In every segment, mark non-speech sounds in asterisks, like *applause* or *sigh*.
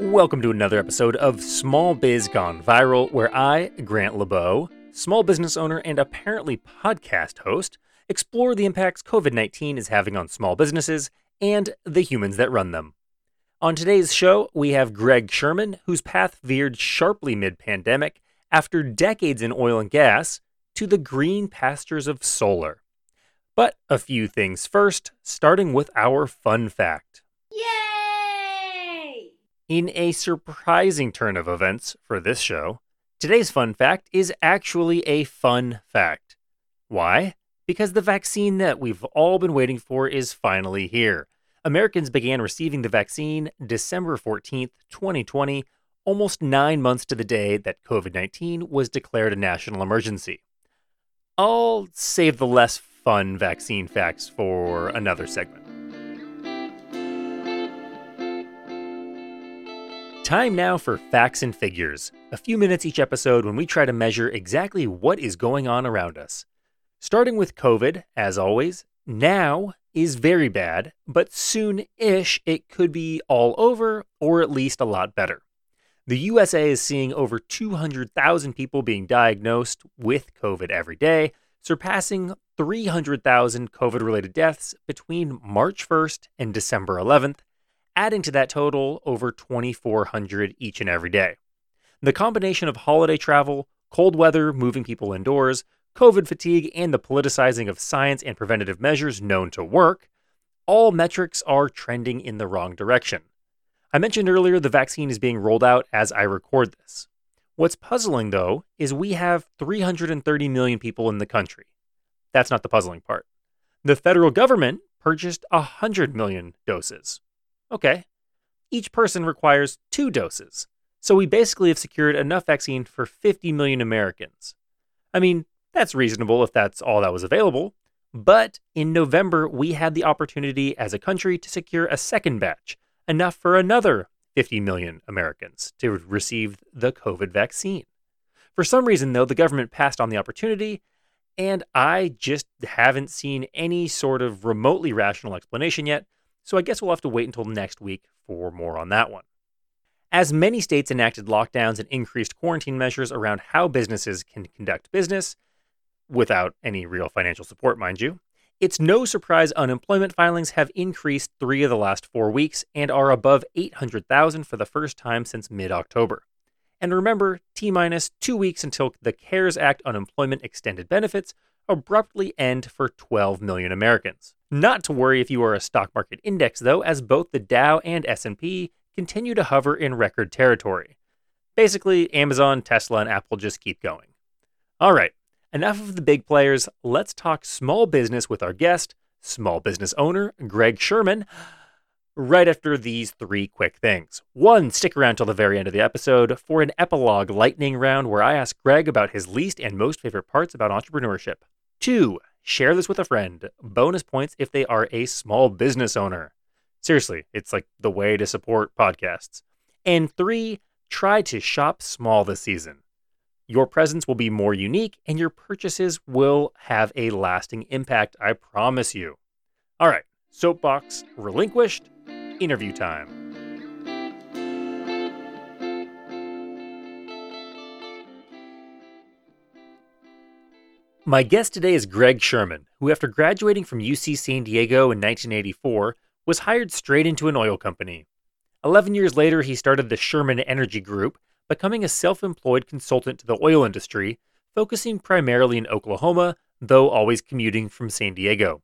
Welcome to another episode of Small Biz Gone Viral, where I, Grant LeBeau, small business owner and apparently podcast host, explore the impacts COVID 19 is having on small businesses and the humans that run them. On today's show, we have Greg Sherman, whose path veered sharply mid pandemic after decades in oil and gas to the green pastures of solar. But a few things first, starting with our fun fact. Yay! In a surprising turn of events for this show, today's fun fact is actually a fun fact. Why? Because the vaccine that we've all been waiting for is finally here. Americans began receiving the vaccine December 14th, 2020, almost nine months to the day that COVID 19 was declared a national emergency. I'll save the less fun vaccine facts for another segment. Time now for facts and figures, a few minutes each episode when we try to measure exactly what is going on around us. Starting with COVID, as always, now is very bad, but soon ish it could be all over or at least a lot better. The USA is seeing over 200,000 people being diagnosed with COVID every day, surpassing 300,000 COVID related deaths between March 1st and December 11th, adding to that total over 2,400 each and every day. The combination of holiday travel, cold weather moving people indoors, COVID fatigue, and the politicizing of science and preventative measures known to work, all metrics are trending in the wrong direction. I mentioned earlier the vaccine is being rolled out as I record this. What's puzzling, though, is we have 330 million people in the country. That's not the puzzling part. The federal government purchased 100 million doses. Okay. Each person requires two doses. So we basically have secured enough vaccine for 50 million Americans. I mean, that's reasonable if that's all that was available. But in November, we had the opportunity as a country to secure a second batch, enough for another 50 million Americans to receive the COVID vaccine. For some reason, though, the government passed on the opportunity, and I just haven't seen any sort of remotely rational explanation yet, so I guess we'll have to wait until next week for more on that one. As many states enacted lockdowns and increased quarantine measures around how businesses can conduct business, without any real financial support, mind you, it's no surprise unemployment filings have increased three of the last four weeks and are above 800,000 for the first time since mid October. And remember, T minus two weeks until the CARES Act unemployment extended benefits abruptly end for 12 million Americans. Not to worry if you are a stock market index though, as both the Dow and S&P continue to hover in record territory. Basically, Amazon, Tesla, and Apple just keep going. All right, Enough of the big players. Let's talk small business with our guest, small business owner Greg Sherman, right after these three quick things. One, stick around till the very end of the episode for an epilogue lightning round where I ask Greg about his least and most favorite parts about entrepreneurship. Two, share this with a friend. Bonus points if they are a small business owner. Seriously, it's like the way to support podcasts. And three, try to shop small this season. Your presence will be more unique and your purchases will have a lasting impact, I promise you. All right, soapbox relinquished, interview time. My guest today is Greg Sherman, who, after graduating from UC San Diego in 1984, was hired straight into an oil company. Eleven years later, he started the Sherman Energy Group, becoming a self employed consultant to the oil industry, focusing primarily in Oklahoma, though always commuting from San Diego.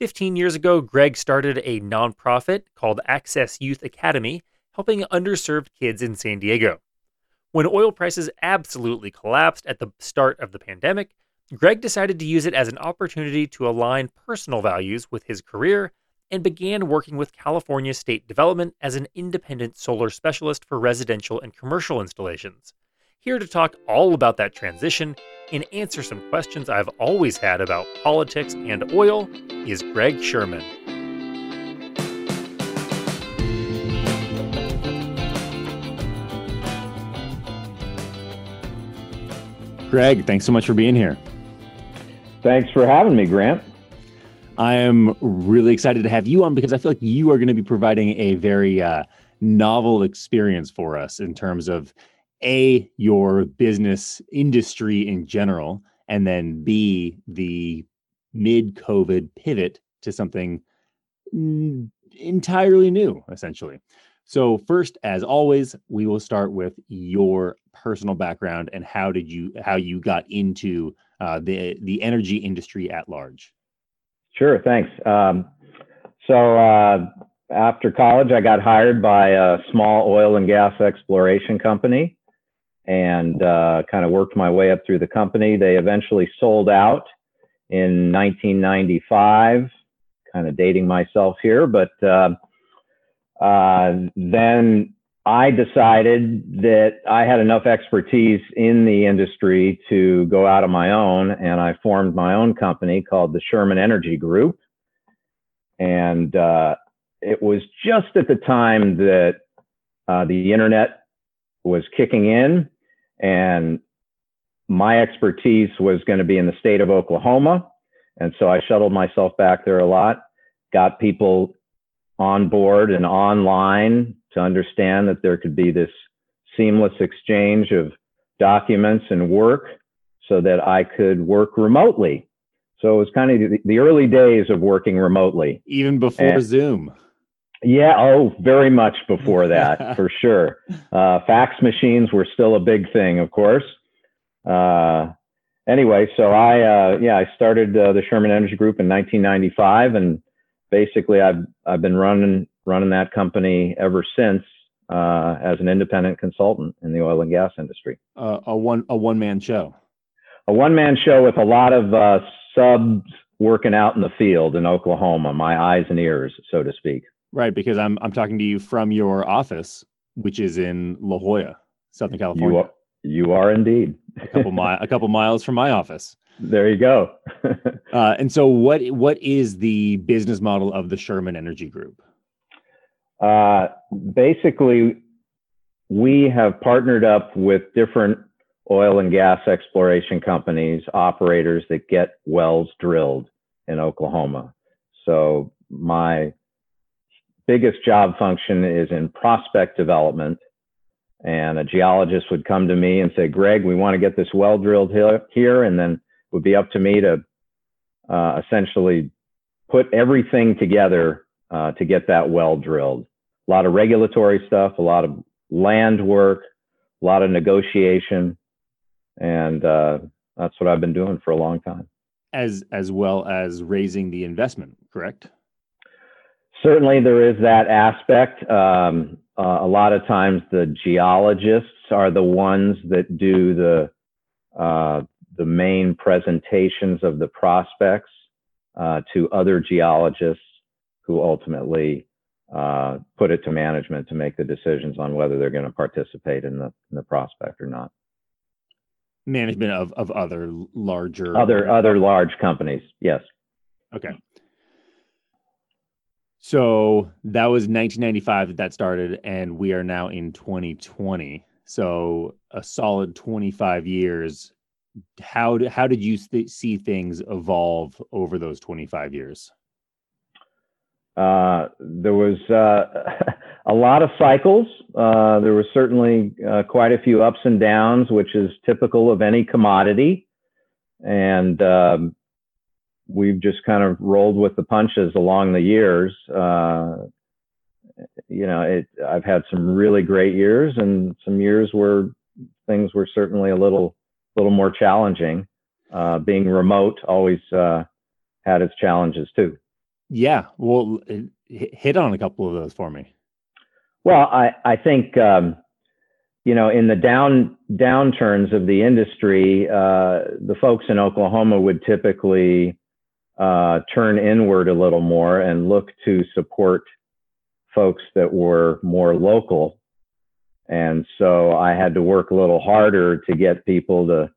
15 years ago, Greg started a nonprofit called Access Youth Academy, helping underserved kids in San Diego. When oil prices absolutely collapsed at the start of the pandemic, Greg decided to use it as an opportunity to align personal values with his career and began working with California State Development as an independent solar specialist for residential and commercial installations. Here to talk all about that transition and answer some questions I've always had about politics and oil is Greg Sherman. Greg, thanks so much for being here. Thanks for having me, Grant. I am really excited to have you on because I feel like you are going to be providing a very uh, novel experience for us in terms of a your business industry in general, and then b the mid-COVID pivot to something entirely new, essentially. So first, as always, we will start with your personal background and how did you how you got into uh, the the energy industry at large. Sure, thanks. Um, so uh, after college, I got hired by a small oil and gas exploration company, and uh, kind of worked my way up through the company. They eventually sold out in 1995. Kind of dating myself here, but uh, uh, then I decided that I had enough expertise in the industry to go out on my own, and I formed my own company called the Sherman Energy Group. And uh, it was just at the time that uh, the internet was kicking in, and my expertise was going to be in the state of Oklahoma. And so I shuttled myself back there a lot, got people on board and online to understand that there could be this seamless exchange of documents and work so that I could work remotely. So it was kind of the, early days of working remotely. Even before and, Zoom. Yeah, oh, very much before *laughs* that, for sure. Uh, fax machines were still a big thing, of course. Uh, anyway, so I, uh, yeah, I started uh, the Sherman Energy Group in 1995, and basically I've I've been running running that company ever since uh, as an independent consultant in the oil and gas industry. Uh, a one a one man show. A one man show with a lot of uh, subs working out in the field in Oklahoma, my eyes and ears, so to speak. Right, because I'm I'm talking to you from your office, which is in La Jolla, Southern California. You are, you are indeed. a couple mi- a couple miles from my office. There you go. *laughs* uh, and so, what what is the business model of the Sherman Energy Group? Uh, basically, we have partnered up with different oil and gas exploration companies, operators that get wells drilled in Oklahoma. So my biggest job function is in prospect development. And a geologist would come to me and say, Greg, we want to get this well drilled here. And then it would be up to me to uh, essentially put everything together uh, to get that well drilled. A lot of regulatory stuff, a lot of land work, a lot of negotiation, and uh, that's what I've been doing for a long time. As as well as raising the investment, correct? Certainly, there is that aspect. Um, uh, a lot of times, the geologists are the ones that do the uh, the main presentations of the prospects uh, to other geologists who ultimately uh, put it to management to make the decisions on whether they're going to participate in the, in the prospect or not. Management of, of other larger other other large companies, yes. Okay. So that was 1995 that that started, and we are now in 2020. So a solid 25 years how did, how did you see things evolve over those 25 years? Uh, there was uh, *laughs* a lot of cycles. Uh, there was certainly uh, quite a few ups and downs, which is typical of any commodity. And um, we've just kind of rolled with the punches along the years. Uh, you know, it, I've had some really great years and some years where things were certainly a little little more challenging. Uh, being remote always had its challenges too. Yeah, well, hit on a couple of those for me. Well, I I think um, you know in the down downturns of the industry, uh, the folks in Oklahoma would typically uh, turn inward a little more and look to support folks that were more local and so I had to work a little harder to get people to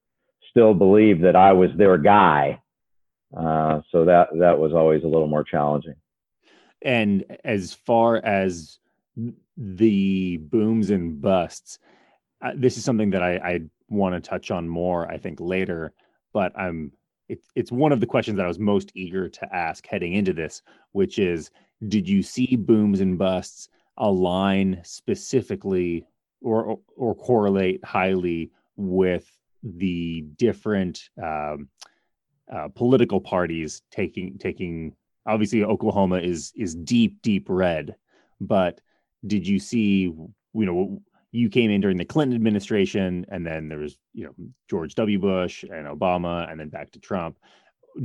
still believe that I was their guy. Uh, so that that was always a little more challenging. And as far as the booms and busts, uh, this is something that I, I want to touch on more, I think, later. But I'm it's it's one of the questions that I was most eager to ask heading into this, which is, did you see booms and busts align specifically or or correlate highly with the different um, uh, political parties taking taking obviously Oklahoma is is deep deep red but did you see you know you came in during the Clinton administration and then there was you know George W Bush and Obama and then back to Trump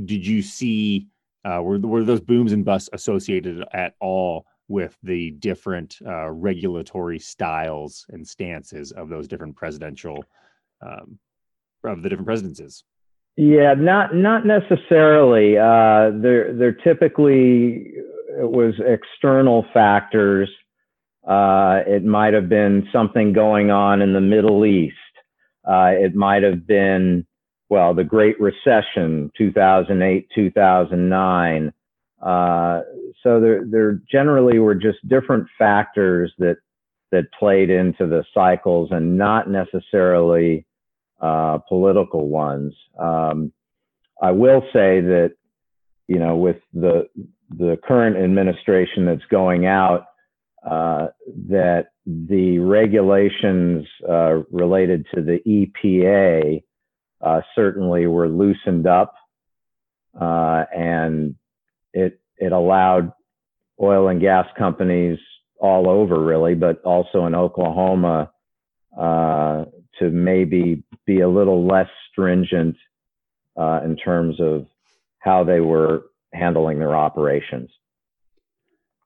did you see uh, were were those booms and busts associated at all with the different uh, regulatory styles and stances of those different presidential um, of the different presidencies? Yeah, not not necessarily. Uh, there there typically it was external factors. Uh, it might have been something going on in the Middle East. Uh, it might have been well, the Great Recession, 2008, 2009. Uh, so there, there generally were just different factors that that played into the cycles, and not necessarily uh, political ones. Um, I will say that you know with the the current administration that's going out, uh, that the regulations uh, related to the EPA uh, certainly were loosened up, uh, and it it allowed oil and gas companies all over, really, but also in Oklahoma, to maybe be a little less stringent uh, in terms of how they were handling their operations.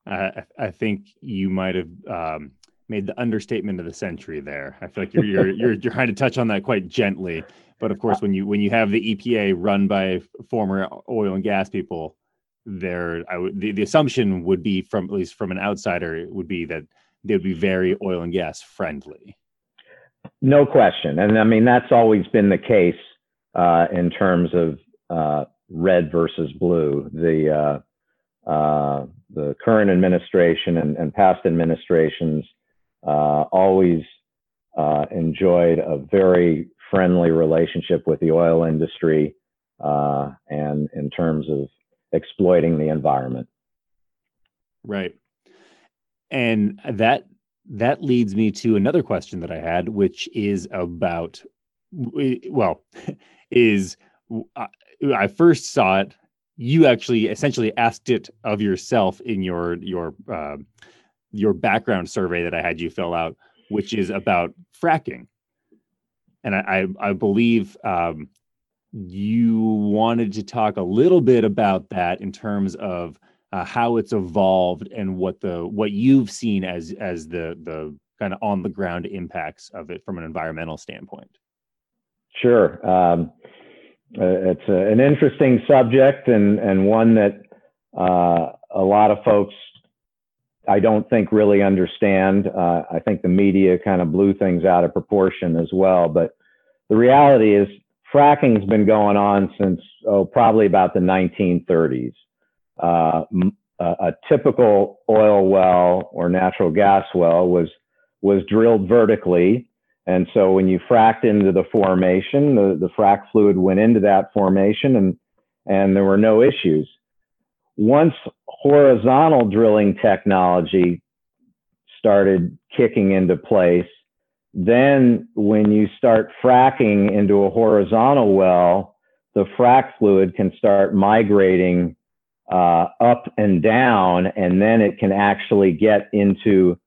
I, I think you might have um, made the understatement of the century there. I feel like you're you're you're, you're trying to touch on that quite gently. But of course, when you when you have the EPA run by former oil and gas people, there the, the assumption would be from at least from an outsider would be that they would be very oil and gas friendly. No question, and I mean that's always been the case uh, in terms of uh, red versus blue. The uh, uh the current administration and, and past administrations uh, always uh, enjoyed a very friendly relationship with the oil industry and in terms of exploiting the environment. Right. And that that leads me to another question that I had, which is about well, *laughs* is I first saw it. You actually essentially asked it of yourself in your your uh, your background survey that I had you fill out, which is about fracking and I, I, I believe um, you wanted to talk a little bit about that in terms of uh, how it's evolved and what the what you've seen as as the the kind of on the ground impacts of it from an environmental standpoint. Sure, um, uh, it's a, an interesting subject and and one that uh, a lot of folks I don't think really understand. Uh, I think the media kind of blew things out of proportion as well. But the reality is, fracking's been going on since oh probably about the 1930s. Uh, a, typical oil well or natural gas well was was drilled vertically, and so when you fracked into the formation, the, the frack fluid went into that formation, and and there were no issues. Once horizontal drilling technology started kicking into place, then when you start fracking into a horizontal well, the frack fluid can start migrating uh, up and down, and then it can actually get into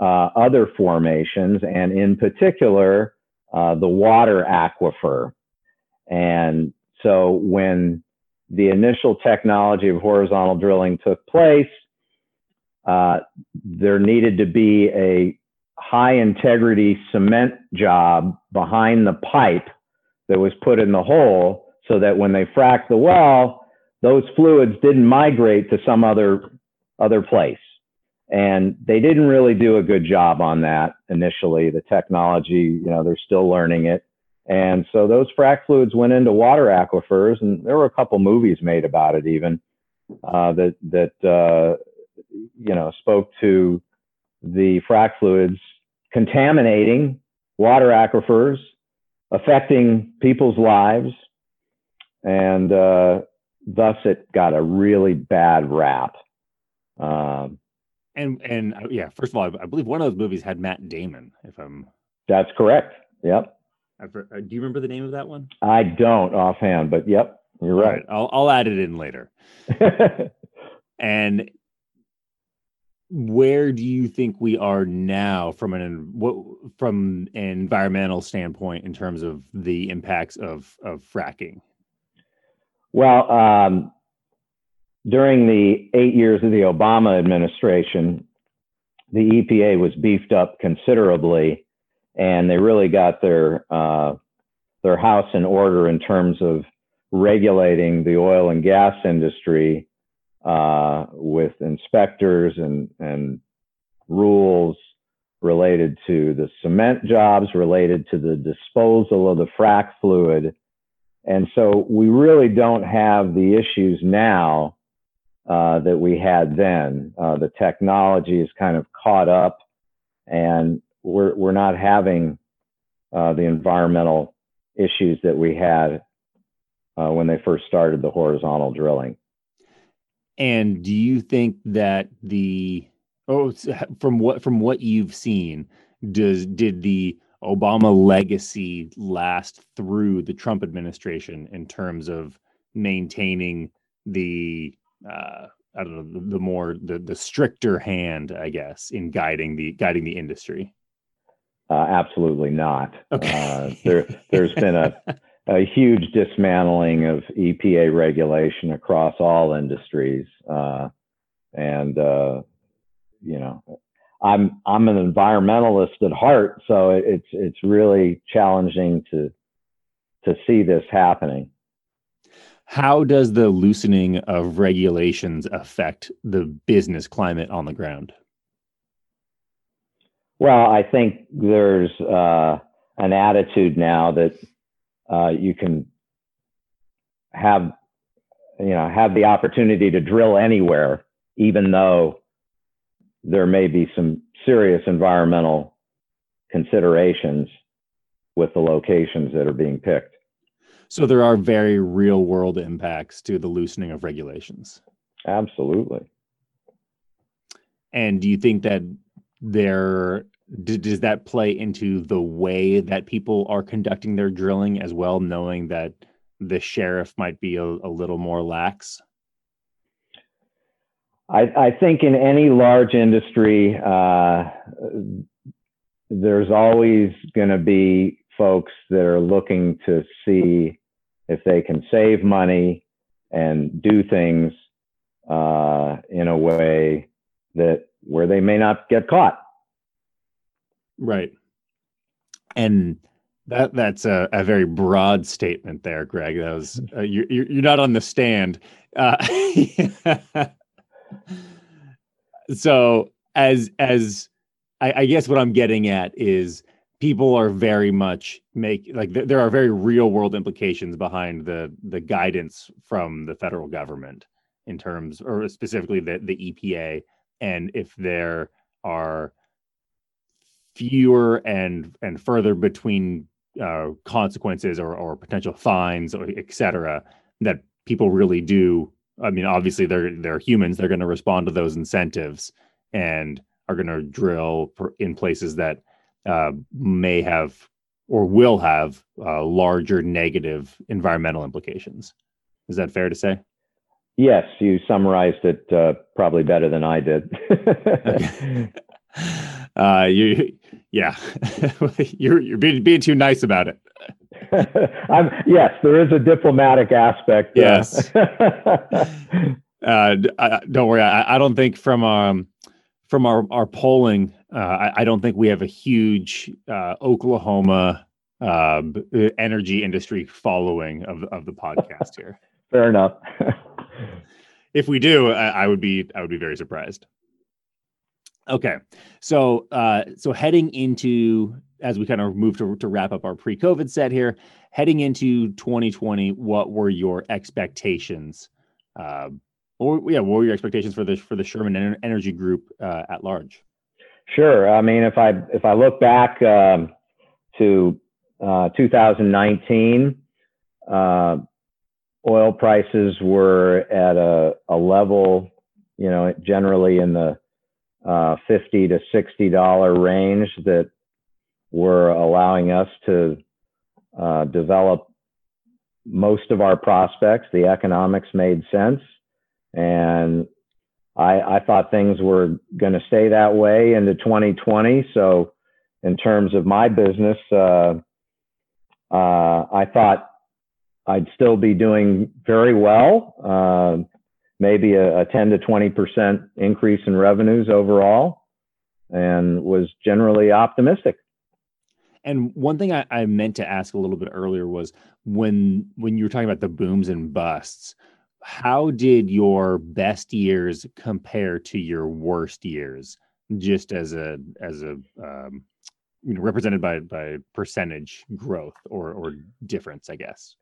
uh, other formations, and in particular, uh, the water aquifer. And so when the initial technology of horizontal drilling took place, uh, there needed to be a high integrity cement job behind the pipe that was put in the hole so that when they fracked the well, those fluids didn't migrate to some other other place. And they didn't really do a good job on that initially. The technology, you know, they're still learning it. And so those frac fluids went into water aquifers, and there were a couple movies made about it, even uh, that that uh, you know spoke to the frac fluids contaminating water aquifers, affecting people's lives, and uh, thus it got a really bad rap. Um, And and uh, yeah, first of all, I, I believe one of those movies had Matt Damon. If I'm That's correct. Yep. I've, uh, do you remember the name of that one? I don't offhand, but yep, you're right. I'll I'll add it in later. *laughs* And where do you think we are now from an what from an environmental standpoint in terms of the impacts of of fracking? Well, um, during the eight years of the Obama administration, the EPA was beefed up considerably, and they really got their uh, their house in order in terms of regulating the oil and gas industry uh, with inspectors and, and rules related to the cement jobs, related to the disposal of the frac fluid. And so we really don't have the issues now uh, that we had then. Uh, the technology is kind of caught up, and we're, we're not having uh, the environmental issues that we had uh, when they first started the horizontal drilling. And do you think that the oh from what from what you've seen does did the Obama legacy last through the Trump administration in terms of maintaining the uh, I don't know the, the more the the stricter hand I guess in guiding the guiding the industry. Uh, absolutely not. Okay. Uh, there, there's been a, a huge dismantling of EPA regulation across all industries, uh, and uh, you know, I'm I'm an environmentalist at heart, so it's it's really challenging to to see this happening. How does the loosening of regulations affect the business climate on the ground? Well, I think there's uh, an attitude now that uh, you can have, you know, have the opportunity to drill anywhere, even though there may be some serious environmental considerations with the locations that are being picked. So there are very real world impacts to the loosening of regulations. Absolutely. And do you think that there d- does that play into the way that people are conducting their drilling as well, knowing that the sheriff might be a, a little more lax? I, I think in any large industry, uh, there's always going to be folks that are looking to see if they can save money and do things uh, in a way that where they may not get caught. Right. And that that's a, a very broad statement there, Greg. That was uh, you're you're not on the stand. Uh, *laughs* so as as I, I guess what I'm getting at is people are very much make like th- there are very real world implications behind the the guidance from the federal government in terms or specifically the the EPA and if there are fewer and and further between uh, consequences or, or potential fines or et cetera that people really do i mean obviously they're they're humans they're going to respond to those incentives and are going to drill in places that uh, may have or will have uh, larger negative environmental implications. Is that fair to say? Yes, you summarized it uh, probably better than I did. *laughs* uh you yeah. *laughs* You're you're being, being too nice about it *laughs* I'm, yes, there is a diplomatic aspect. uh, Yes. *laughs* uh don't worry I, I don't think from um from our our polling uh I, I don't think we have a huge uh oklahoma uh energy industry following of of the podcast here *laughs* Fair enough. if we do I, I would be i would be very surprised okay so uh so heading into as we kind of move to, to wrap up our pre-covid set here heading into 2020 what were your expectations uh, or yeah what were your expectations for the for the sherman Ener- energy group uh, at large Sure. I mean, if I if I look back um, to uh, 2019, uh, oil prices were at a, a level, you know, generally in the uh, 50 to 60 dollar range that were allowing us to uh, develop most of our prospects. The economics made sense, and I, I thought things were going to stay that way into 2020. So, in terms of my business, uh, uh, I thought I'd still be doing very well, uh, maybe a, a 10 to 20 percent increase in revenues overall, and was generally optimistic. And one thing I, I, meant to ask a little bit earlier was when when you were talking about the booms and busts, how did your best years compare to your worst years? Just as a as a um, you know represented by by percentage growth or or difference, I guess.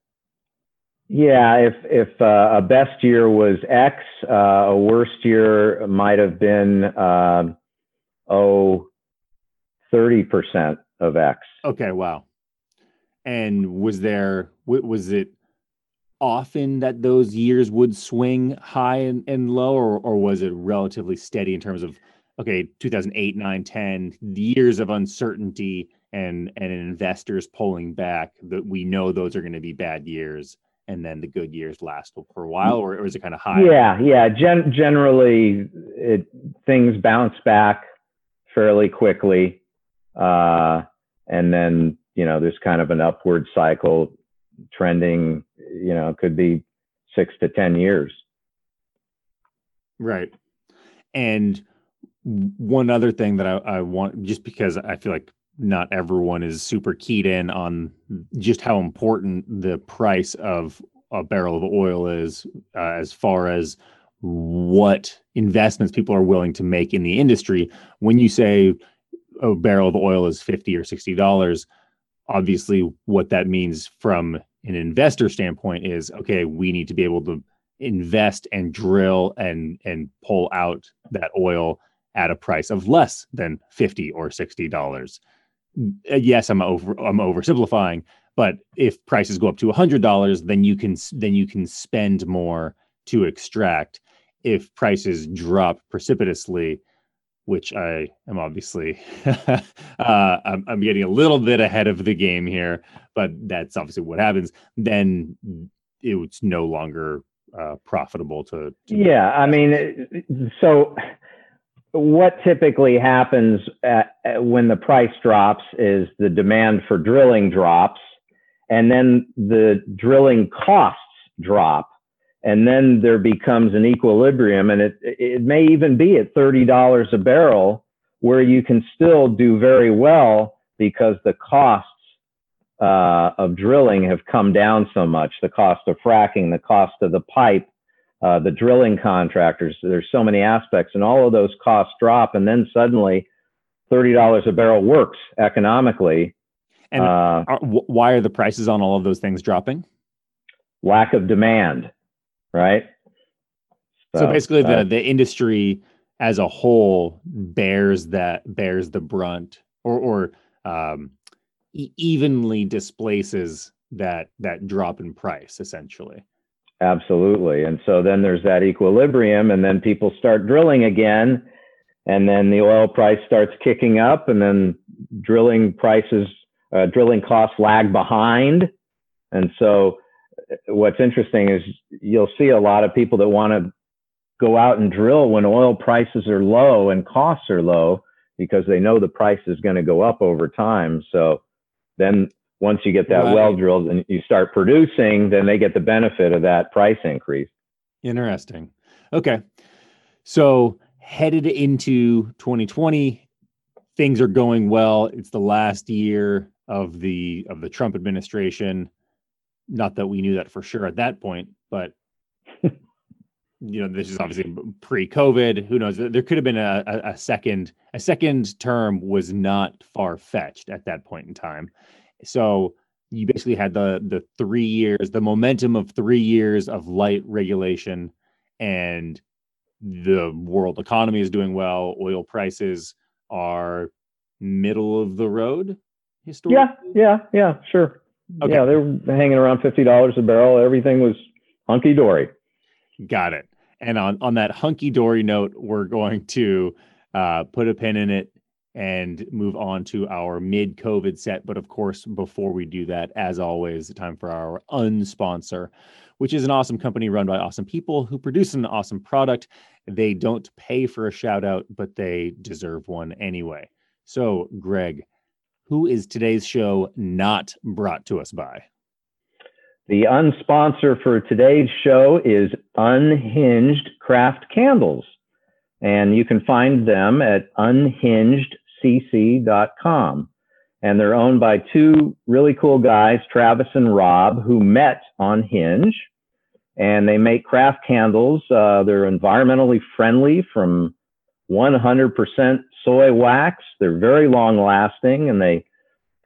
Yeah, if if uh, a best year was X, uh, a worst year might have been uh, oh 30 percent of X. Okay, wow. And was there was it often that those years would swing high and, and low, or, or was it relatively steady in terms of okay, 2008, 9, 10, years of uncertainty and and investors pulling back that we know those are going to be bad years and then the good years last for a while or, or is it kind of high yeah yeah Gen- generally it things bounce back fairly quickly uh, and then, you know, there's kind of an upward cycle trending, you know, could be six to 10 years. Right. And one other thing that I, I want, just because I feel like not everyone is super keyed in on just how important the price of a barrel of oil is uh, as far as what investments people are willing to make in the industry. When you say a barrel of oil is 50 or 60 dollars obviously what that means from an investor standpoint is okay we need to be able to invest and drill and and pull out that oil at a price of less than 50 or 60 dollars yes i'm over i'm oversimplifying but if prices go up to 100 dollars then you can then you can spend more to extract if prices drop precipitously which I am obviously *laughs* uh, I'm, I'm, getting a little bit ahead of the game here, but that's obviously what happens. Then it's no longer uh, profitable to, to. Yeah, I mean, so what typically happens at, at when the price drops is the demand for drilling drops, and then the drilling costs drop and then there becomes an equilibrium and it it may even be at $30 a barrel where you can still do very well because the costs uh, of drilling have come down so much. The cost of fracking the cost of the pipe uh, the drilling contractors there's so many aspects and all of those costs drop and then suddenly $30 a barrel works economically and uh, are, why are the prices on all of those things dropping lack of demand right? So, so basically, uh, the the industry as a whole bears that bears the brunt, or or um, evenly displaces that that drop in price, essentially. Absolutely, and so then there's that equilibrium, and then people start drilling again, and then the oil price starts kicking up, and then drilling prices, uh, drilling costs lag behind, and so what's interesting is you'll see a lot of people that want to go out and drill when oil prices are low and costs are low because they know the price is going to go up over time. So then once you get that right. well drilled and you start producing, then they get the benefit of that price increase. Interesting. Okay. So headed into 2020, things are going well. It's the last year of the of the Trump administration. Not that we knew that for sure at that point, but *laughs* you know, this is obviously pre-COVID. Who knows? There could have been a, a second a second term was not far fetched at that point in time. So you basically had the the three years, the momentum of three years of light regulation, and the world economy is doing well. Oil prices are middle of the road. Historically. Yeah, yeah, yeah, sure. Okay. Yeah, they were hanging around fifty dollars a barrel. Everything was hunky dory. Got it. And on on that hunky dory note, we're going to uh, put a pin in it, and move on to our mid COVID set. But of course, before we do that, as always, time for our unsponsor, which is an awesome company run by awesome people who produce an awesome product. They don't pay for a shout out, but they deserve one anyway. So, Greg, who is today's show not brought to us by? The unsponsor for today's show is Unhinged Craft Candles. And you can find them at unhingedcc.com. And they're owned by two really cool guys, Travis and Rob, who met on Hinge. And they make craft candles. Uh, they're environmentally friendly from 100% soy wax. They're very long lasting and they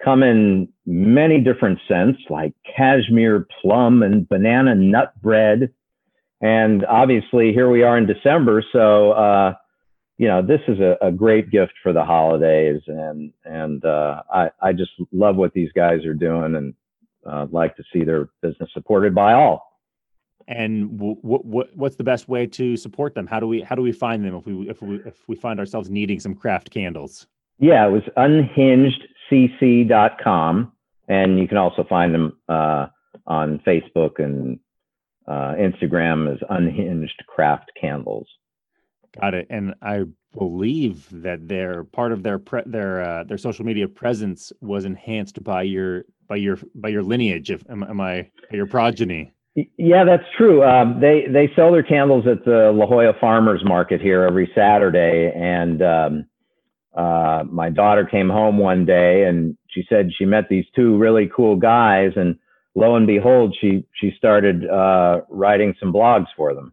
come in many different scents like cashmere plum and banana nut bread. And obviously, here we are in December. So, uh, you know, this is a, a, great gift for the holidays. And, and uh, I, I just love what these guys are doing and uh, like to see their business supported by all. And what w- what's the best way to support them? How do we how do we find them if we if we if we find ourselves needing some craft candles? Yeah, it was unhingedcc.com, and you can also find them uh, on Facebook and uh, Instagram as Unhinged Craft Candles. Got it. And I believe that their part of their pre- their uh, their social media presence was enhanced by your by your by your lineage. If am, am I your progeny? Yeah, that's true. Um, they they sell their candles at the La Jolla Farmers Market here every Saturday, and um, uh, my daughter came home one day and she said she met these two really cool guys, and lo and behold, she she started uh, writing some blogs for them.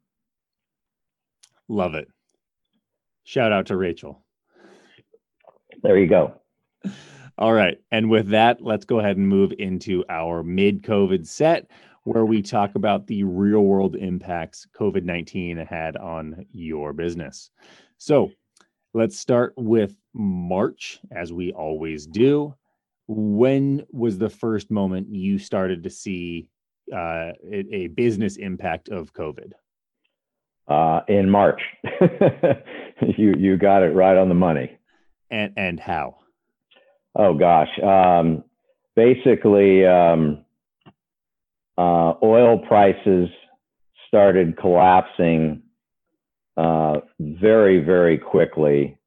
Love it. Shout out to Rachel. There you go. All right. And with that, let's go ahead and move into our mid COVID set where we talk about the real world impacts COVID 19 had on your business. So let's start with March, as we always do. When was the first moment you started to see uh, a, a, business impact of COVID? Uh, in March, *laughs* you you got it right on the money. And and how? Oh gosh, um, basically, um, uh, oil prices started collapsing uh, very, very quickly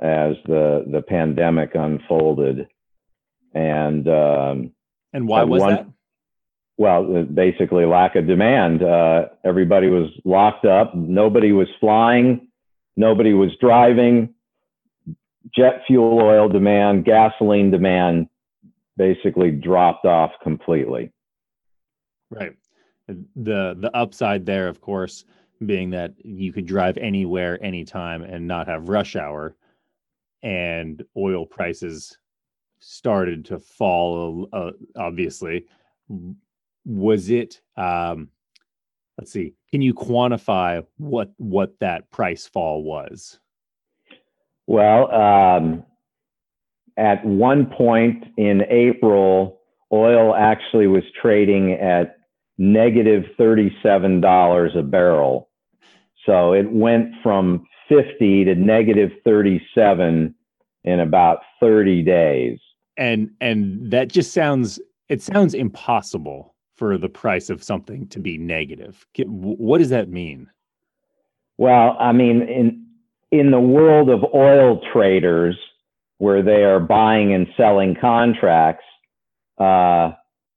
as the the pandemic unfolded, and um, and why was one, that? Well, basically lack of demand. Uh, everybody was locked up. Nobody was flying. Nobody was driving. Jet fuel oil demand, gasoline demand, basically dropped off completely. Right. The the upside there, of course, being that you could drive anywhere, anytime, and not have rush hour, and oil prices started to fall. Uh, obviously, was it? Um, let's see. Can you quantify what what that price fall was? Well, um, at one point in April, oil actually was trading at negative $37 a barrel. So it went from 50 to negative 37 in about 30 days. And and that just sounds it sounds impossible for the price of something to be negative. What does that mean? Well, I mean in in the world of oil traders where they are buying and selling contracts, uh,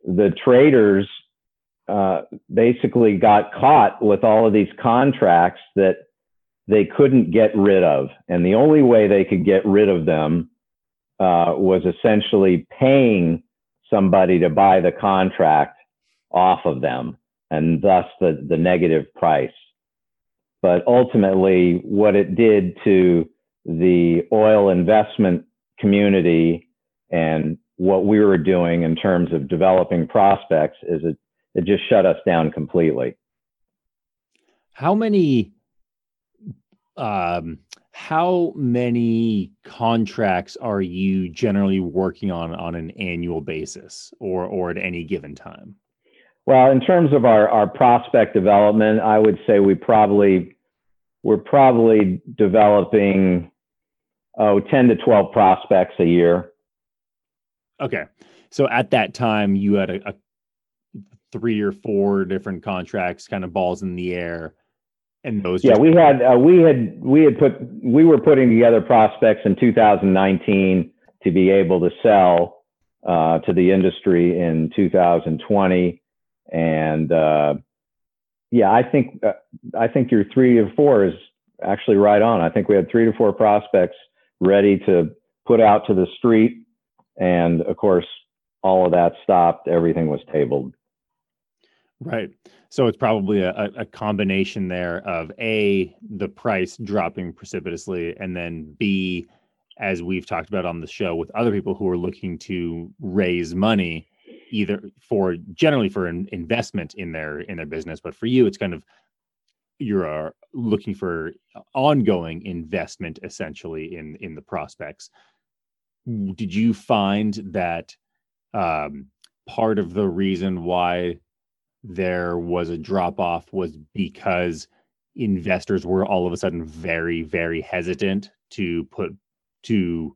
the traders uh, basically got caught with all of these contracts that they couldn't get rid of. And the only way they could get rid of them uh, was essentially paying somebody to buy the contract off of them, and thus the, the negative price. But ultimately, what it did to the oil investment community and what we were doing in terms of developing prospects is it it just shut us down completely. How many um how many contracts are you generally working on on an annual basis or or at any given time? Well, in terms of our, our prospect development, I would say we probably we're probably developing oh 10 to 12 prospects a year. Okay, so at that time you had a, a three or four different contracts, kind of balls in the air, and those. Yeah, we had uh, we had we had put we were putting together prospects in 2019 to be able to sell uh, to the industry in 2020, and uh, yeah, I think uh, I think your three or four is actually right on. I think we had three to four prospects ready to put out to the street, and of course, all of that stopped. Everything was tabled. Right. So it's probably a a combination there of A, the price dropping precipitously, and then B, as we've talked about on the show with other people who are looking to raise money, either for generally for an investment in their in their business, but for you, it's kind of you're looking for ongoing investment essentially in in the prospects. Did you find that um, part of the reason why there was a drop off was because investors were all of a sudden very very hesitant to put to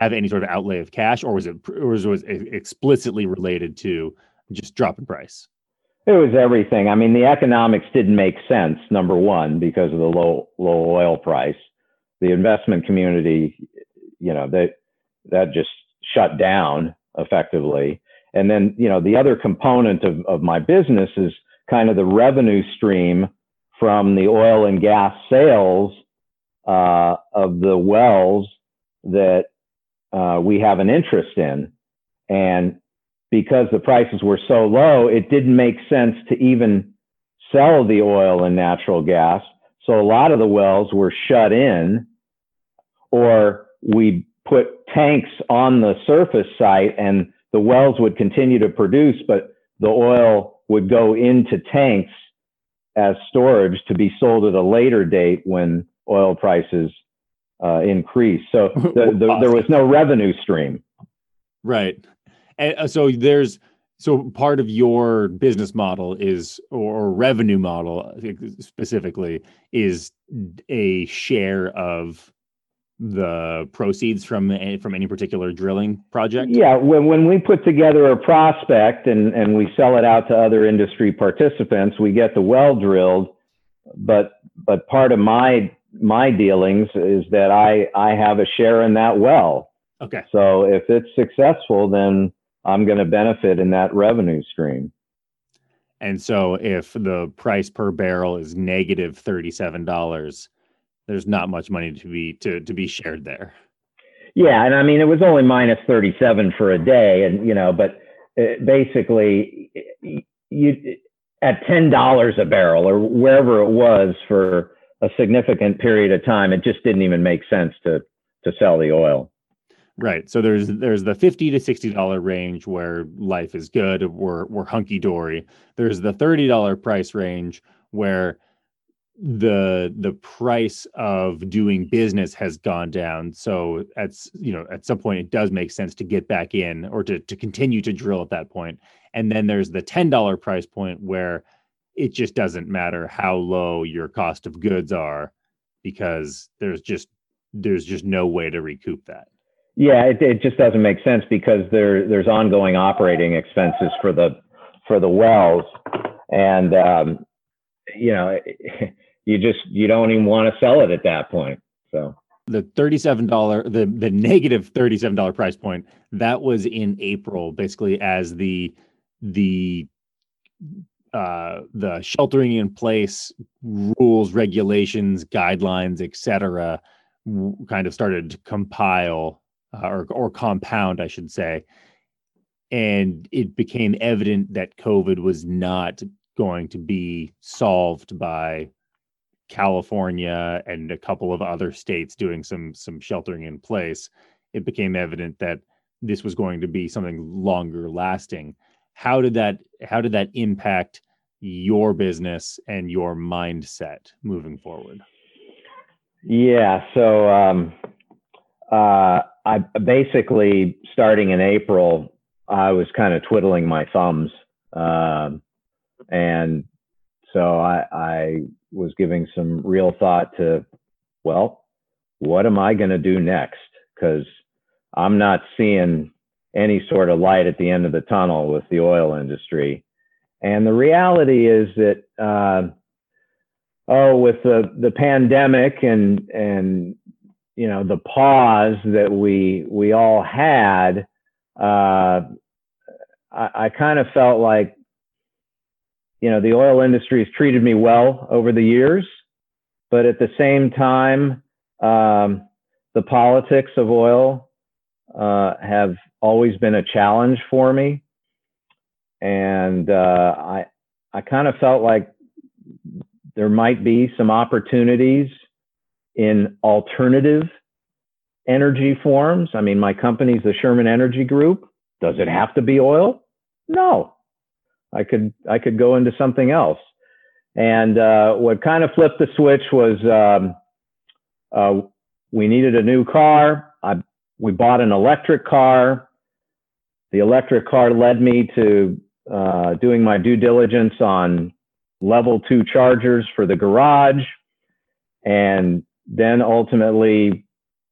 have any sort of outlay of cash or was it or was, it explicitly related to just drop in price It was everything. I mean, the economics didn't make sense. Number one, because of the low low oil price. The investment community, you know, that that just shut down effectively. And then, you know, the other component of, of my business is kind of the revenue stream from the oil and gas sales uh, of the wells that uh, we have an interest in. And because the prices were so low, it didn't make sense to even sell the oil and natural gas. So a lot of the wells were shut in, or we put tanks on the surface site and the wells would continue to produce, but the oil would go into tanks as storage to be sold at a later date when oil prices uh, increase. So *laughs* the, the, there was no revenue stream. right and uh, so there's so part of your business model is or revenue model uh, specifically is a share of the proceeds from a- from any particular drilling project Yeah, when, when we put together a prospect and, and we sell it out to other industry participants, we get the well drilled. But but part of my my dealings is that I I have a share in that well. okay So if it's successful, then I'm going to benefit in that revenue stream. And so if the price per barrel is negative $37, there's not much money to be to to be shared there. Yeah, and I mean it was only minus 37 for a day, and you know, but uh, basically, you at ten dollars a barrel or wherever it was for a significant period of time, it just didn't even make sense to to sell the oil. Right. So there's there's the 50 to 60 dollar range where life is good, we're we're hunky dory. There's the $30 price range where the the price of doing business has gone down. So at you know at some point it does make sense to get back in or to to continue to drill at that point. And then there's the $10 price point where it just doesn't matter how low your cost of goods are because there's just there's just no way to recoup that. Yeah, it, it just doesn't make sense because there there's ongoing operating expenses for the for the wells, and um, you know *laughs* you just you don't even want to sell it at that point. So the $37 the the negative $37 price point that was in April basically as the the uh the sheltering in place rules regulations guidelines etc kind of started to compile uh, or or compound I should say and it became evident that covid was not going to be solved by California and a couple of other states doing some some sheltering in place, it became evident that this was going to be something longer lasting. How did that how did that impact your business and your mindset moving forward? yeah, so um, uh, I basically starting in April, I was kind of twiddling my thumbs, um, and so I, I was giving some real thought to, well, what am I going to do next? because I'm not seeing any sort of light at the end of the tunnel with the oil industry. And the reality is that, uh, oh, with the, the pandemic and, and, you know, the pause that we, we all had, uh, I, I kind of felt like, you know, the oil industry has treated me well over the years, but at the same time, um, the politics of oil uh, have always been a challenge for me, and uh, I I kind of felt like there might be some opportunities in alternative energy forms. I mean, my company's the Sherman Energy Group. Does it have to be oil? No. I could I could go into something else. And uh, what kind of flipped the switch was um, uh, we needed a new car. We bought an electric car. The electric car led me to uh, doing my due diligence on level two chargers for the garage. And then ultimately,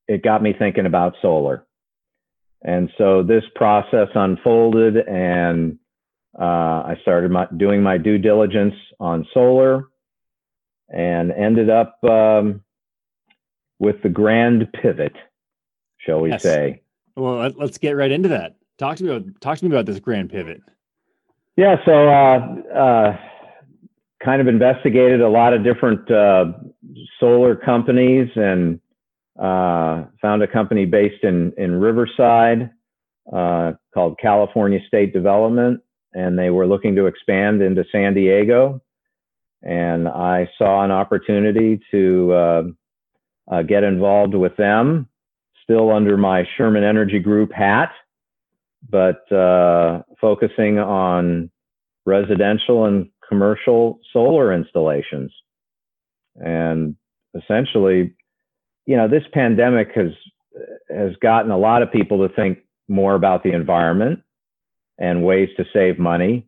it got me thinking about solar. And so this process unfolded, and uh, I started my, doing my due diligence on solar and ended up um, with the grand pivot, shall we yes. say. Well, let's get right into that. Talk to me about talk to me about this grand pivot. Yeah, so uh, uh, kind of investigated a lot of different uh, solar companies and uh, found a company based in in Riverside uh, called California State Development, and they were looking to expand into San Diego. And I saw an opportunity to uh, uh, get involved with them, still under my Sherman Energy Group hat, but uh, focusing on residential and commercial solar installations. And essentially, you know, this pandemic has has gotten a lot of people to think more about the environment and ways to save money.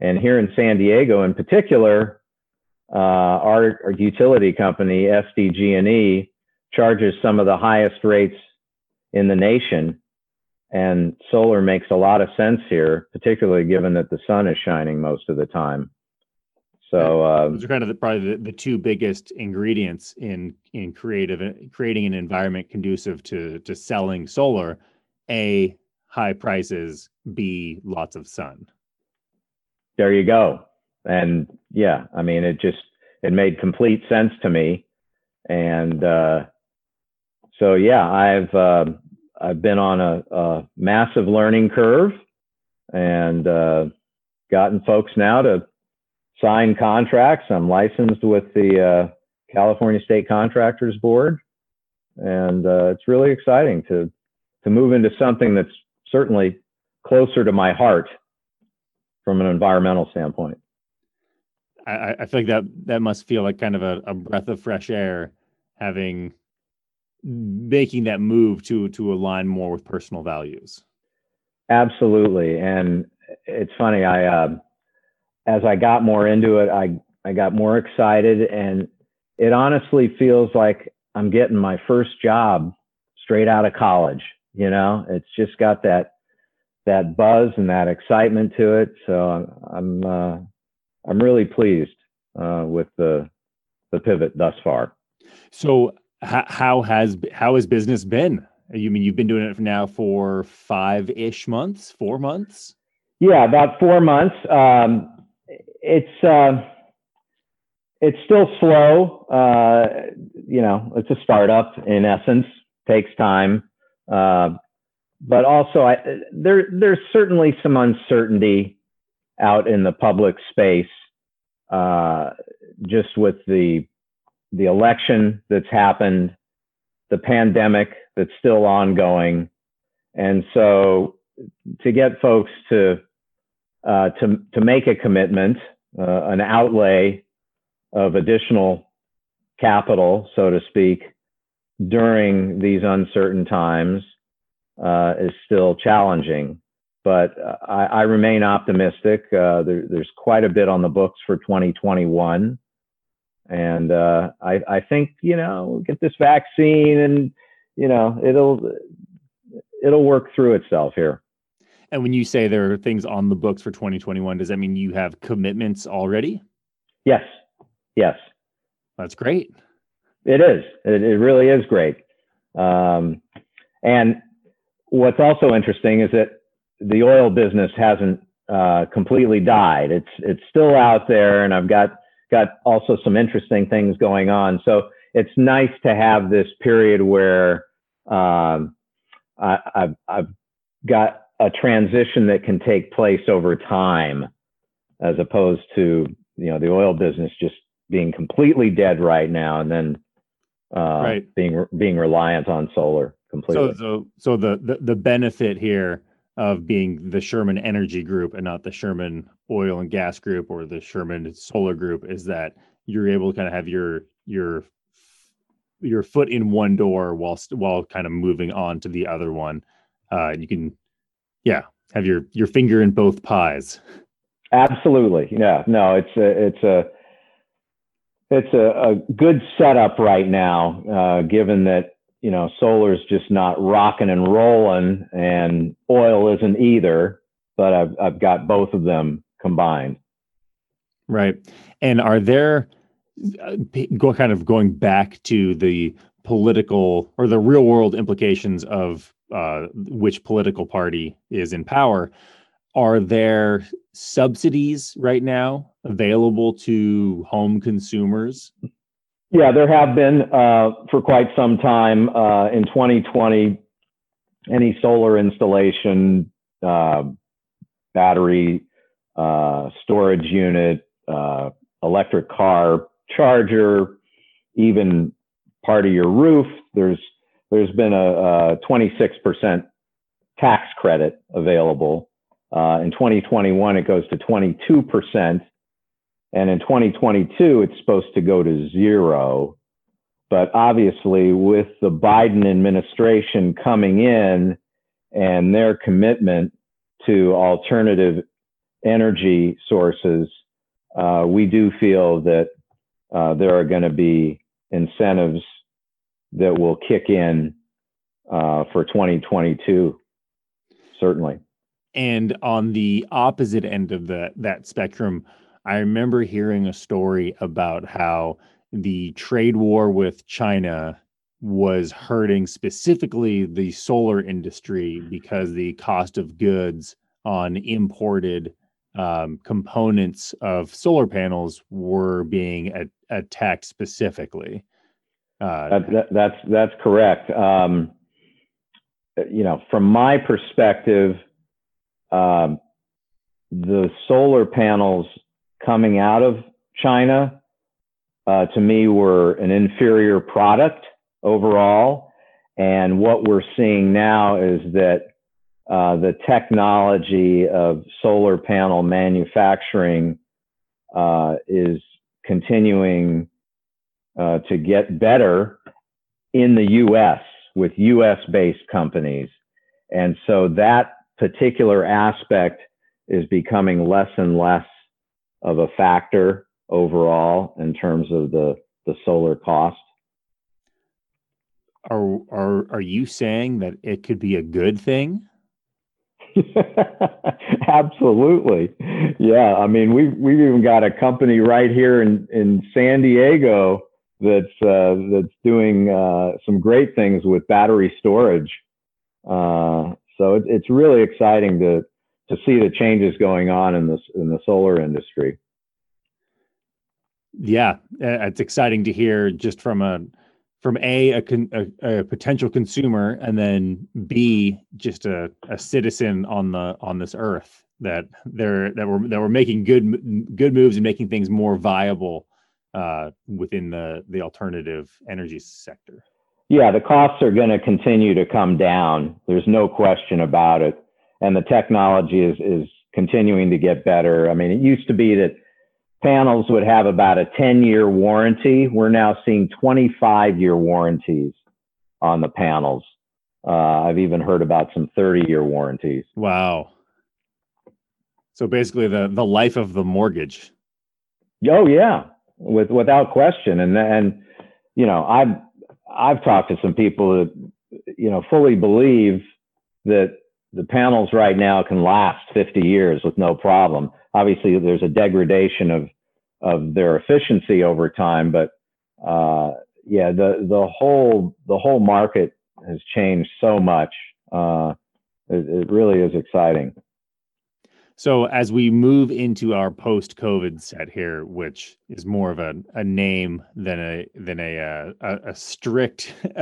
And here in San Diego, in particular, uh, our, our, utility company, SDG&E, charges some of the highest rates in the nation. And solar makes a lot of sense here, particularly given that the sun is shining most of the time. So uh, those are kind of the, probably the, the, two biggest ingredients in in creative creating an environment conducive to to selling solar. A high prices. B lots of sun. There you go. And yeah, I mean, it just it made complete sense to me. And uh, so yeah, I've uh, I've been on a, a massive learning curve and uh, gotten folks now to sign contracts. I'm licensed with the uh, California State Contractors Board, and uh, it's really exciting to to move into something that's certainly closer to my heart from an environmental standpoint. I, I feel like that that must feel like kind of a, a breath of fresh air, having making that move to to align more with personal values. Absolutely, and it's funny. I uh, as I got more into it, I I got more excited, and it honestly feels like I'm getting my first job straight out of college. You know, it's just got that that buzz and that excitement to it. So I'm uh, I'm really pleased uh, with the the pivot thus far. So how, how has how has business been? You mean you've been doing it now for five ish months, four months? Yeah, about four months. Um, it's uh, it's still slow. Uh, you know, it's a startup in essence. Takes time, uh, but also I, there there's certainly some uncertainty out in the public space, uh, just with the the election that's happened, the pandemic that's still ongoing, and so to get folks to uh, to to make a commitment, uh, an outlay of additional capital, so to speak, during these uncertain times uh, is still challenging. But I, I remain optimistic. Uh, there, there's quite a bit on the books for 2021. And uh, I, I think, you know, get this vaccine and you know, it'll it'll work through itself here. And when you say there are things on the books for 2021, does that mean you have commitments already? Yes. Yes. That's great. It is. It, it really is great. Um, and what's also interesting is that the oil business hasn't uh, completely died. It's it's still out there, and I've got got also some interesting things going on. So it's nice to have this period where um, I, I've I've got a transition that can take place over time, as opposed to you know the oil business just being completely dead right now, and then uh, right. being being reliant on solar completely. So, so, so the, the the benefit here of being the Sherman Energy Group and not the Sherman Oil and Gas Group or the Sherman Solar Group is that you're able to kind of have your your your foot in one door whilst while kind of moving on to the other one. Uh, you can, yeah, have your your finger in both pies. Absolutely, yeah. No, it's a it's a it's a, a good setup right now, uh, given that you know solar's just not rocking and rolling, and oil isn't either. But I've I've got both of them combined. Right, and are there uh, go kind of going back to the political or the real world implications of uh, which political party is in power? Are there subsidies right now available to home consumers? Yeah, there have been uh, for quite some time. Uh, in 2020, any solar installation, uh, battery uh, storage unit, uh, electric car charger, even part of your roof, there's there's been a, a 26% tax credit available uh, in 2021, it goes to 22%. And in 2022, it's supposed to go to zero. But obviously, with the Biden administration coming in and their commitment to alternative energy sources, uh, we do feel that uh, there are going to be incentives that will kick in uh, for 2022, certainly. And on the opposite end of the, that spectrum, I remember hearing a story about how the trade war with China was hurting specifically the solar industry because the cost of goods on imported um, components of solar panels were being a- attacked specifically. Uh, that, that, that's that's correct. Um, you know, from my perspective, um, the solar panels coming out of China, uh, to me, were an inferior product overall. And what we're seeing now is that uh, the technology of solar panel manufacturing uh, is continuing uh, to get better in the US with US based companies. And so that particular aspect is becoming less and less of a factor overall in terms of the, the solar cost. Are, are, are you saying that it could be a good thing? *laughs* Absolutely. Yeah. I mean, we've, we've even got a company right here in, in San Diego that's, uh, that's doing uh, some great things with battery storage. Uh, so it, it's really exciting to to see the changes going on in this in the solar industry. Yeah, it's exciting to hear just from a from a a, a, a potential consumer and then b just a, a citizen on the on this earth that they're that we're that we're making good good moves and making things more viable uh, within the the alternative energy sector. Yeah, the costs are going to continue to come down. There's no question about it. And the technology is, is continuing to get better. I mean, it used to be that panels would have about a 10 year warranty. We're now seeing 25 year warranties on the panels. Uh, I've even heard about some 30 year warranties. Wow. So basically the, the life of the mortgage. Oh yeah, with, without question. And, and, you know, I've I've talked to some people that you know, fully believe that the panels right now can last 50 years with no problem. Obviously, there's a degradation of of their efficiency over time, but uh, yeah, the the whole the whole market has changed so much. Uh, it, it really is exciting. So as we move into our post-COVID set here, which is more of a, a name than a than a uh, a, a strict, *laughs*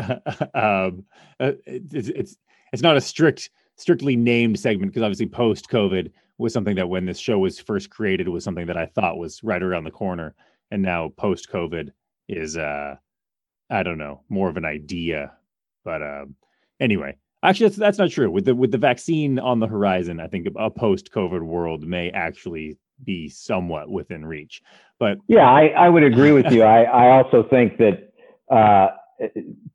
um, uh, it's, it's it's not a strict strictly named segment because obviously post-COVID was something that when this show was first created was something that I thought was right around the corner, and now post-COVID is uh I don't know more of an idea, but uh, anyway, Actually, that's that's not true. With the with the vaccine on the horizon, I think a post-COVID world may actually be somewhat within reach. But yeah, I, I would agree with you. I, I also think that uh,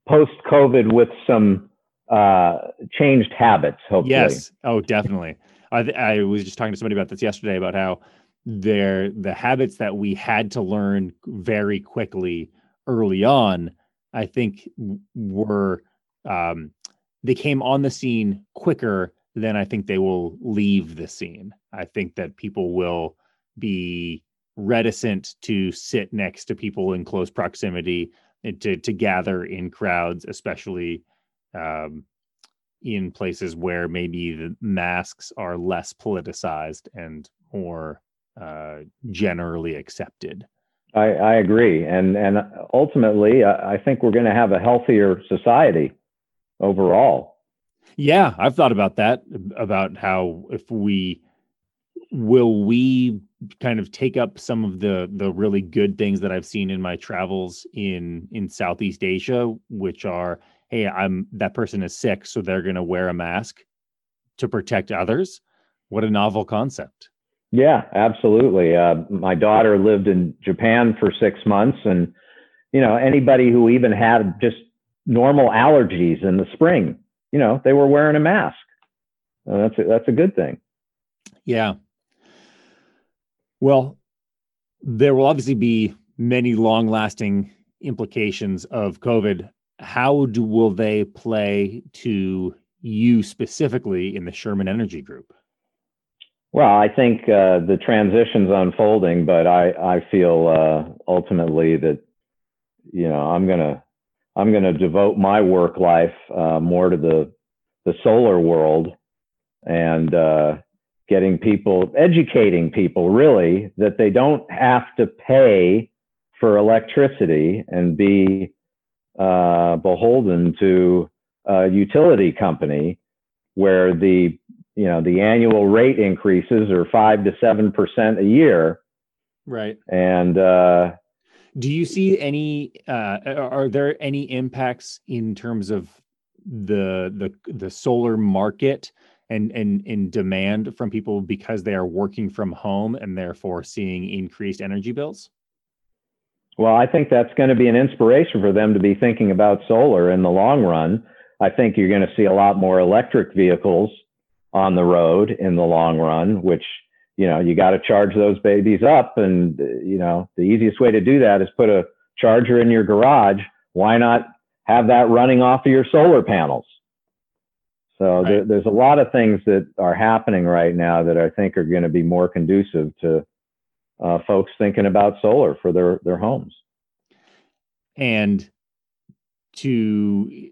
post-COVID with some uh, changed habits, hopefully. Yes. Oh, definitely. I, I was just talking to somebody about this yesterday about how there the habits that we had to learn very quickly early on, I think were um, they came on the scene quicker than I think they will leave the scene. I think that people will be reticent to sit next to people in close proximity and to to gather in crowds, especially um, in places where maybe the masks are less politicized and more uh, generally accepted. I, I, agree, and and ultimately, I think we're going to have a healthier society overall. Yeah, I've thought about that about how if we will we kind of take up some of the the really good things that I've seen in my travels in in Southeast Asia, which are hey, I'm that person is sick, so they're going to wear a mask to protect others. What a novel concept. Yeah, absolutely. Uh, my daughter lived in Japan for six months, and you know anybody who even had just normal allergies in the spring, you know, they were wearing a mask. Uh, that's a, that's a good thing. Yeah. Well, there will obviously be many long-lasting implications of COVID. How do will they play to you specifically in the Sherman Energy Group? Well, I think uh, the transition's unfolding, but I I feel uh, ultimately that you know I'm gonna I'm to devote my work life uh, more to the the solar world and uh, getting people, educating people really that they don't have to pay for electricity and be uh, beholden to a utility company where the you know the annual rate increases are five to seven percent a year. Right. And uh, do you see any? Uh, are there any impacts in terms of the the the solar market and and in demand from people because they are working from home and therefore seeing increased energy bills? Well, I think that's going to be an inspiration for them to be thinking about solar in the long run. I think you're going to see a lot more electric vehicles on the road in the long run, which you know, you got to charge those babies up. And, you know, the easiest way to do that is put a charger in your garage. Why not have that running off of your solar panels? So right. there, there's a lot of things that are happening right now that I think are going to be more conducive to uh, folks thinking about solar for their, their homes. And to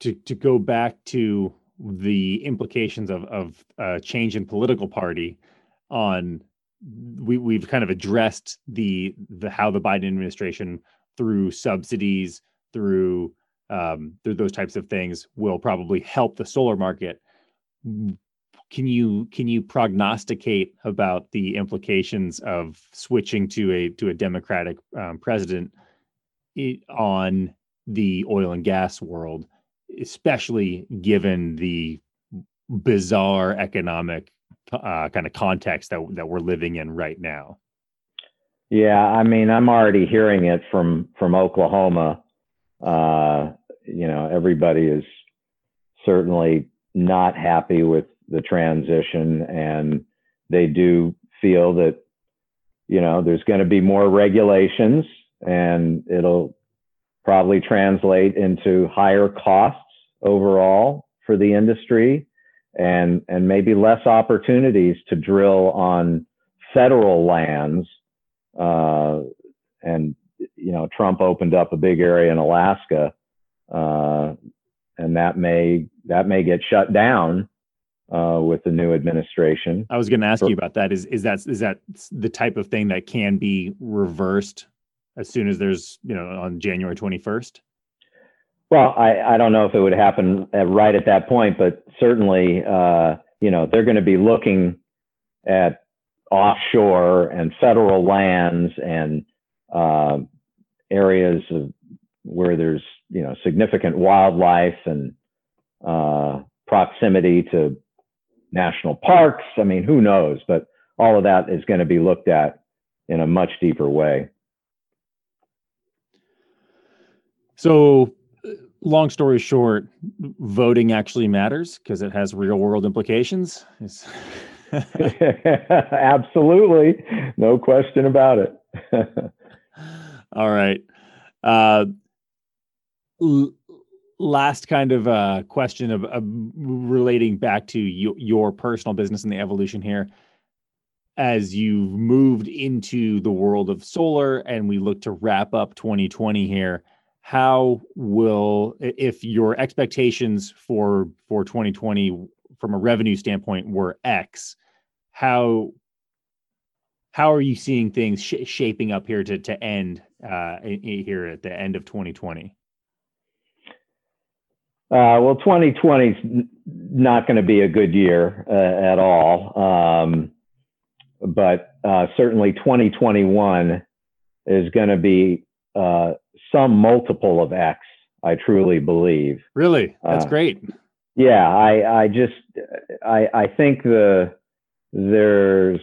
to to go back to the implications of of uh, change in political party, on we we've kind of addressed the the how the Biden administration through subsidies through um, through those types of things will probably help the solar market. Can you can you prognosticate about the implications of switching to a to a Democratic um, president on the oil and gas world, especially given the bizarre economic uh, kind of context that that we're living in right now. Yeah, I mean, I'm already hearing it from from Oklahoma. Uh, you know, everybody is certainly not happy with the transition, and they do feel that you know there's going to be more regulations, and it'll probably translate into higher costs overall for the industry and and maybe less opportunities to drill on federal lands. Uh, and you know Trump opened up a big area in Alaska uh, and that may that may get shut down uh, with the new administration. I was going to ask you about that. Is is that is that the type of thing that can be reversed as soon as there's you know on January twenty first? Well, I, I don't know if it would happen right at that point, but certainly, uh, you know, they're going to be looking at offshore and federal lands and uh, areas of, where there's, you know, significant wildlife and uh, proximity to national parks. I mean, who knows? But all of that is going to be looked at in a much deeper way. So long story short, voting actually matters because it has real world implications. *laughs* *laughs* Absolutely. No question about it. *laughs* All right. Uh, l- last kind of uh, question of, relating back to y- your personal business and the evolution here. As you've moved into the world of solar and we look to wrap up 2020 here, how will if your expectations for for 2020 from a revenue standpoint were x how how are you seeing things sh- shaping up here to to end uh, here at the end of 2020 uh, well 2020 is not going to be a good year uh, at all um, but uh, certainly 2021 is going to be uh, some multiple of X. I truly believe. Really, that's uh, great. Yeah, I I just I I think the there's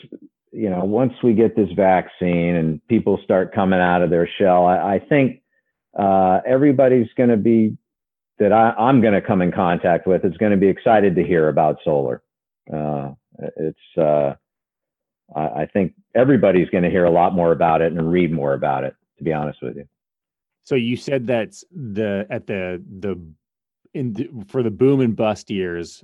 you know once we get this vaccine and people start coming out of their shell, I, I think uh, everybody's going to be that I, am going to come in contact with is going to be excited to hear about solar. Uh, it's uh, I, I think everybody's going to hear a lot more about it and read more about it. To be honest with you. So you said that the at the the in the, for the boom and bust years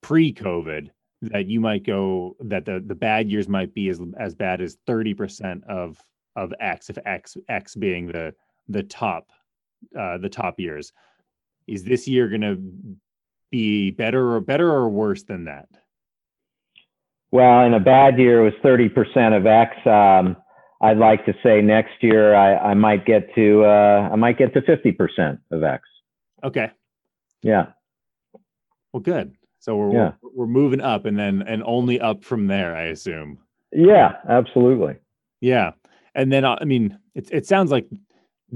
pre-COVID that you might go that the the bad years might be as as bad as 30% of of X if X X being the the top uh the top years. Is this year going to be better or better or worse than that? Well, in a bad year it was 30% of X um I'd like to say next year I, I might get to uh, I might get to fifty percent of X. Okay. Yeah. Well, good. So we're, yeah. we're we're moving up, and then and only up from there, I assume. Yeah, absolutely. Yeah, and then uh, I mean, it it sounds like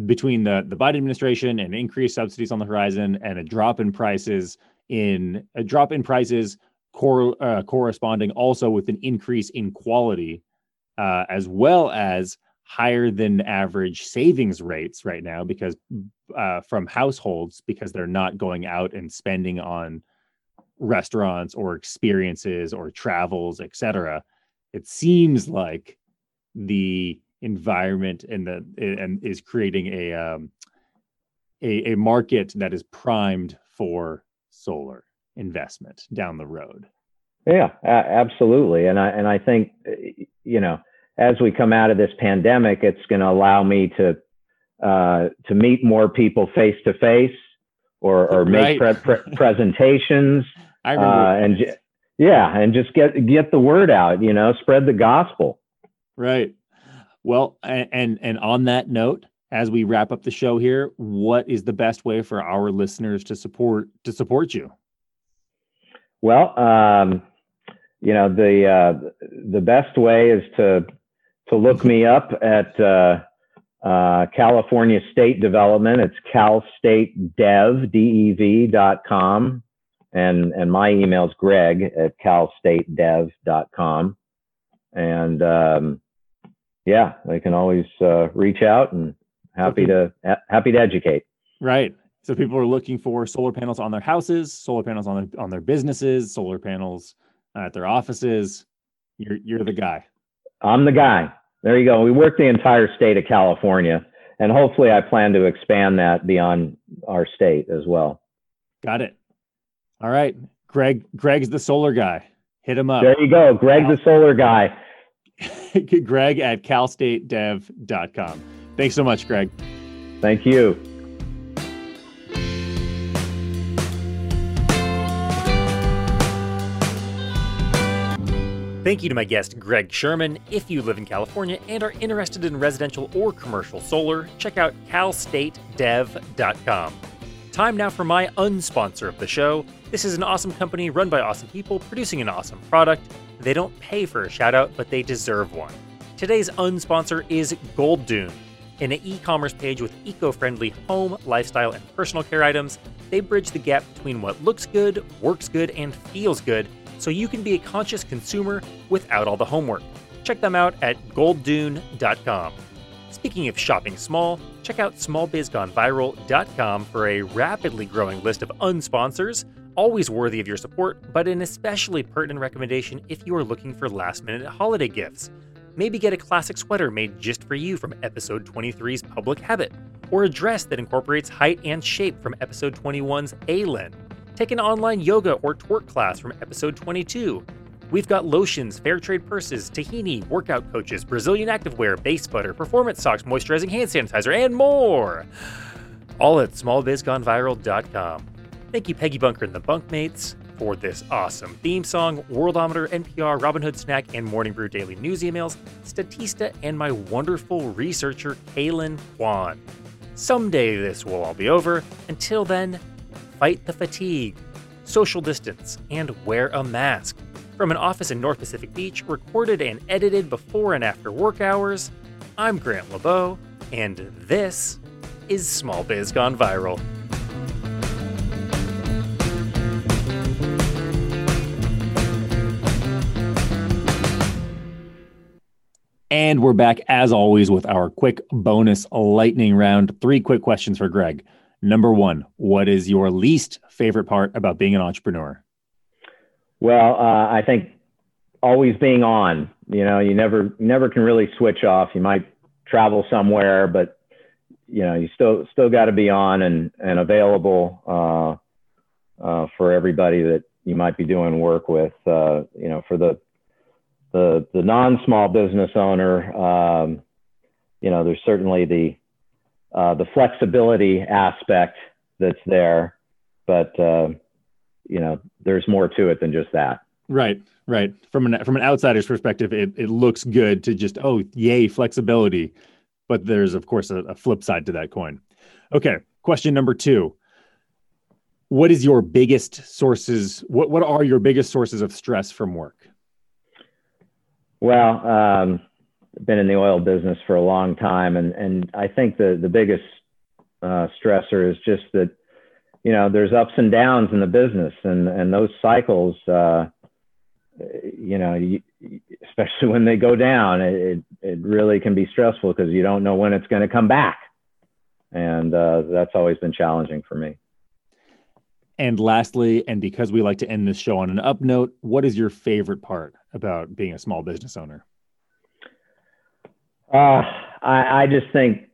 between the the Biden administration and increased subsidies on the horizon, and a drop in prices in a drop in prices cor- uh, corresponding also with an increase in quality uh, as well as higher than average savings rates right now because uh, from households because they're not going out and spending on restaurants or experiences or travels etc it seems like the environment and the and is creating a um, a, a market that is primed for solar investment down the road yeah, absolutely. And I and I think you know, as we come out of this pandemic, it's going to allow me to uh, to meet more people face to face, or or make right. pre- pre- *laughs* presentations. I remember. Uh, and yeah, and just get get the word out. You know, spread the gospel. Right. Well, and and on that note, as we wrap up the show here, what is the best way for our listeners to support to support you? Well, um, you know the uh, the best way is to to look me up at uh, uh, California State Development. It's calstatedev d e v dot com, and and my email is Greg at calstatedev dot com, and um, yeah, they can always uh, reach out and happy to ha- happy to educate. Right. So people are looking for solar panels on their houses, solar panels on their on their businesses, solar panels at their offices. You're you're the guy. I'm the guy. There you go. We work the entire state of California, and hopefully, I plan to expand that beyond our state as well. Got it. All right. Greg, Greg's the solar guy. Hit him up. There you go. Greg, the solar guy. *laughs* Greg at calstatedev.com. Thanks so much, Greg. Thank you. Thank you to my guest, Greg Sherman. If you live in California and are interested in residential or commercial solar, check out calstatedev.com. Time now for my unsponsor of the show. This is an awesome company run by awesome people producing an awesome product. They don't pay for a shout out, but they deserve one. Today's unsponsor is Gold Dune. In an e commerce page with eco friendly home, lifestyle, and personal care items, they bridge the gap between what looks good, works good, and feels good so you can be a conscious consumer without all the homework. Check them out at golddune.com. Speaking of shopping small, check out smallbizgoneviral.com for a rapidly growing list of unsponsors, always worthy of your support, but an especially pertinent recommendation if you are looking for last minute holiday gifts. Maybe get a classic sweater made just for you from episode 23's Public Habit, or a dress that incorporates height and shape from episode 21's Aylin. Take an online yoga or twerk class from episode 22. We've got lotions, fair trade purses, tahini, workout coaches, Brazilian activewear, base butter, performance socks, moisturizing hand sanitizer, and more. All at smallbizgoneviral.com. Thank you, Peggy Bunker and the Bunkmates, for this awesome theme song, Worldometer, NPR, Robinhood Snack, and Morning Brew Daily News emails, Statista, and my wonderful researcher, Kaylin Kwan. Someday this will all be over. Until then, fight the fatigue, social distance, and wear a mask. From an office in North Pacific Beach, recorded and edited before and after work hours, I'm Grant LeBeau, and this is Small Biz Gone Viral. And we're back as always with our quick bonus lightning round. Three quick questions for Greg. Number one, what is your least favorite part about being an entrepreneur? Well, uh, I think always being on. You know, you never never can really switch off. You might travel somewhere, but you know, you still still got to be on and and available uh, uh, for everybody that you might be doing work with. Uh, you know, for the the the non small business owner, um, you know, there's certainly the uh, the flexibility aspect that's there, but uh, you know, there's more to it than just that. Right, right. From an from an outsider's perspective, it it looks good to just oh yay flexibility, but there's of course a, a flip side to that coin. Okay, question number two. What is your biggest sources? What what are your biggest sources of stress from work? Well, um, been in the oil business for a long time, and and I think the the biggest uh, stressor is just that you know there's ups and downs in the business, and and those cycles, uh, you know, you, especially when they go down, it it really can be stressful because you don't know when it's going to come back, and uh, that's always been challenging for me. And lastly, and because we like to end this show on an up note, what is your favorite part about being a small business owner? Uh, I, I just think,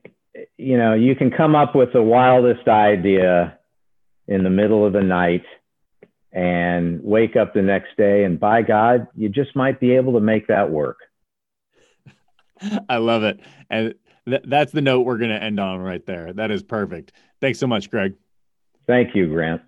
you know, you can come up with the wildest idea in the middle of the night and wake up the next day, and by God, you just might be able to make that work. I love it. And th- that's the note we're going to end on right there. That is perfect. Thanks so much, Greg. Thank you, Grant.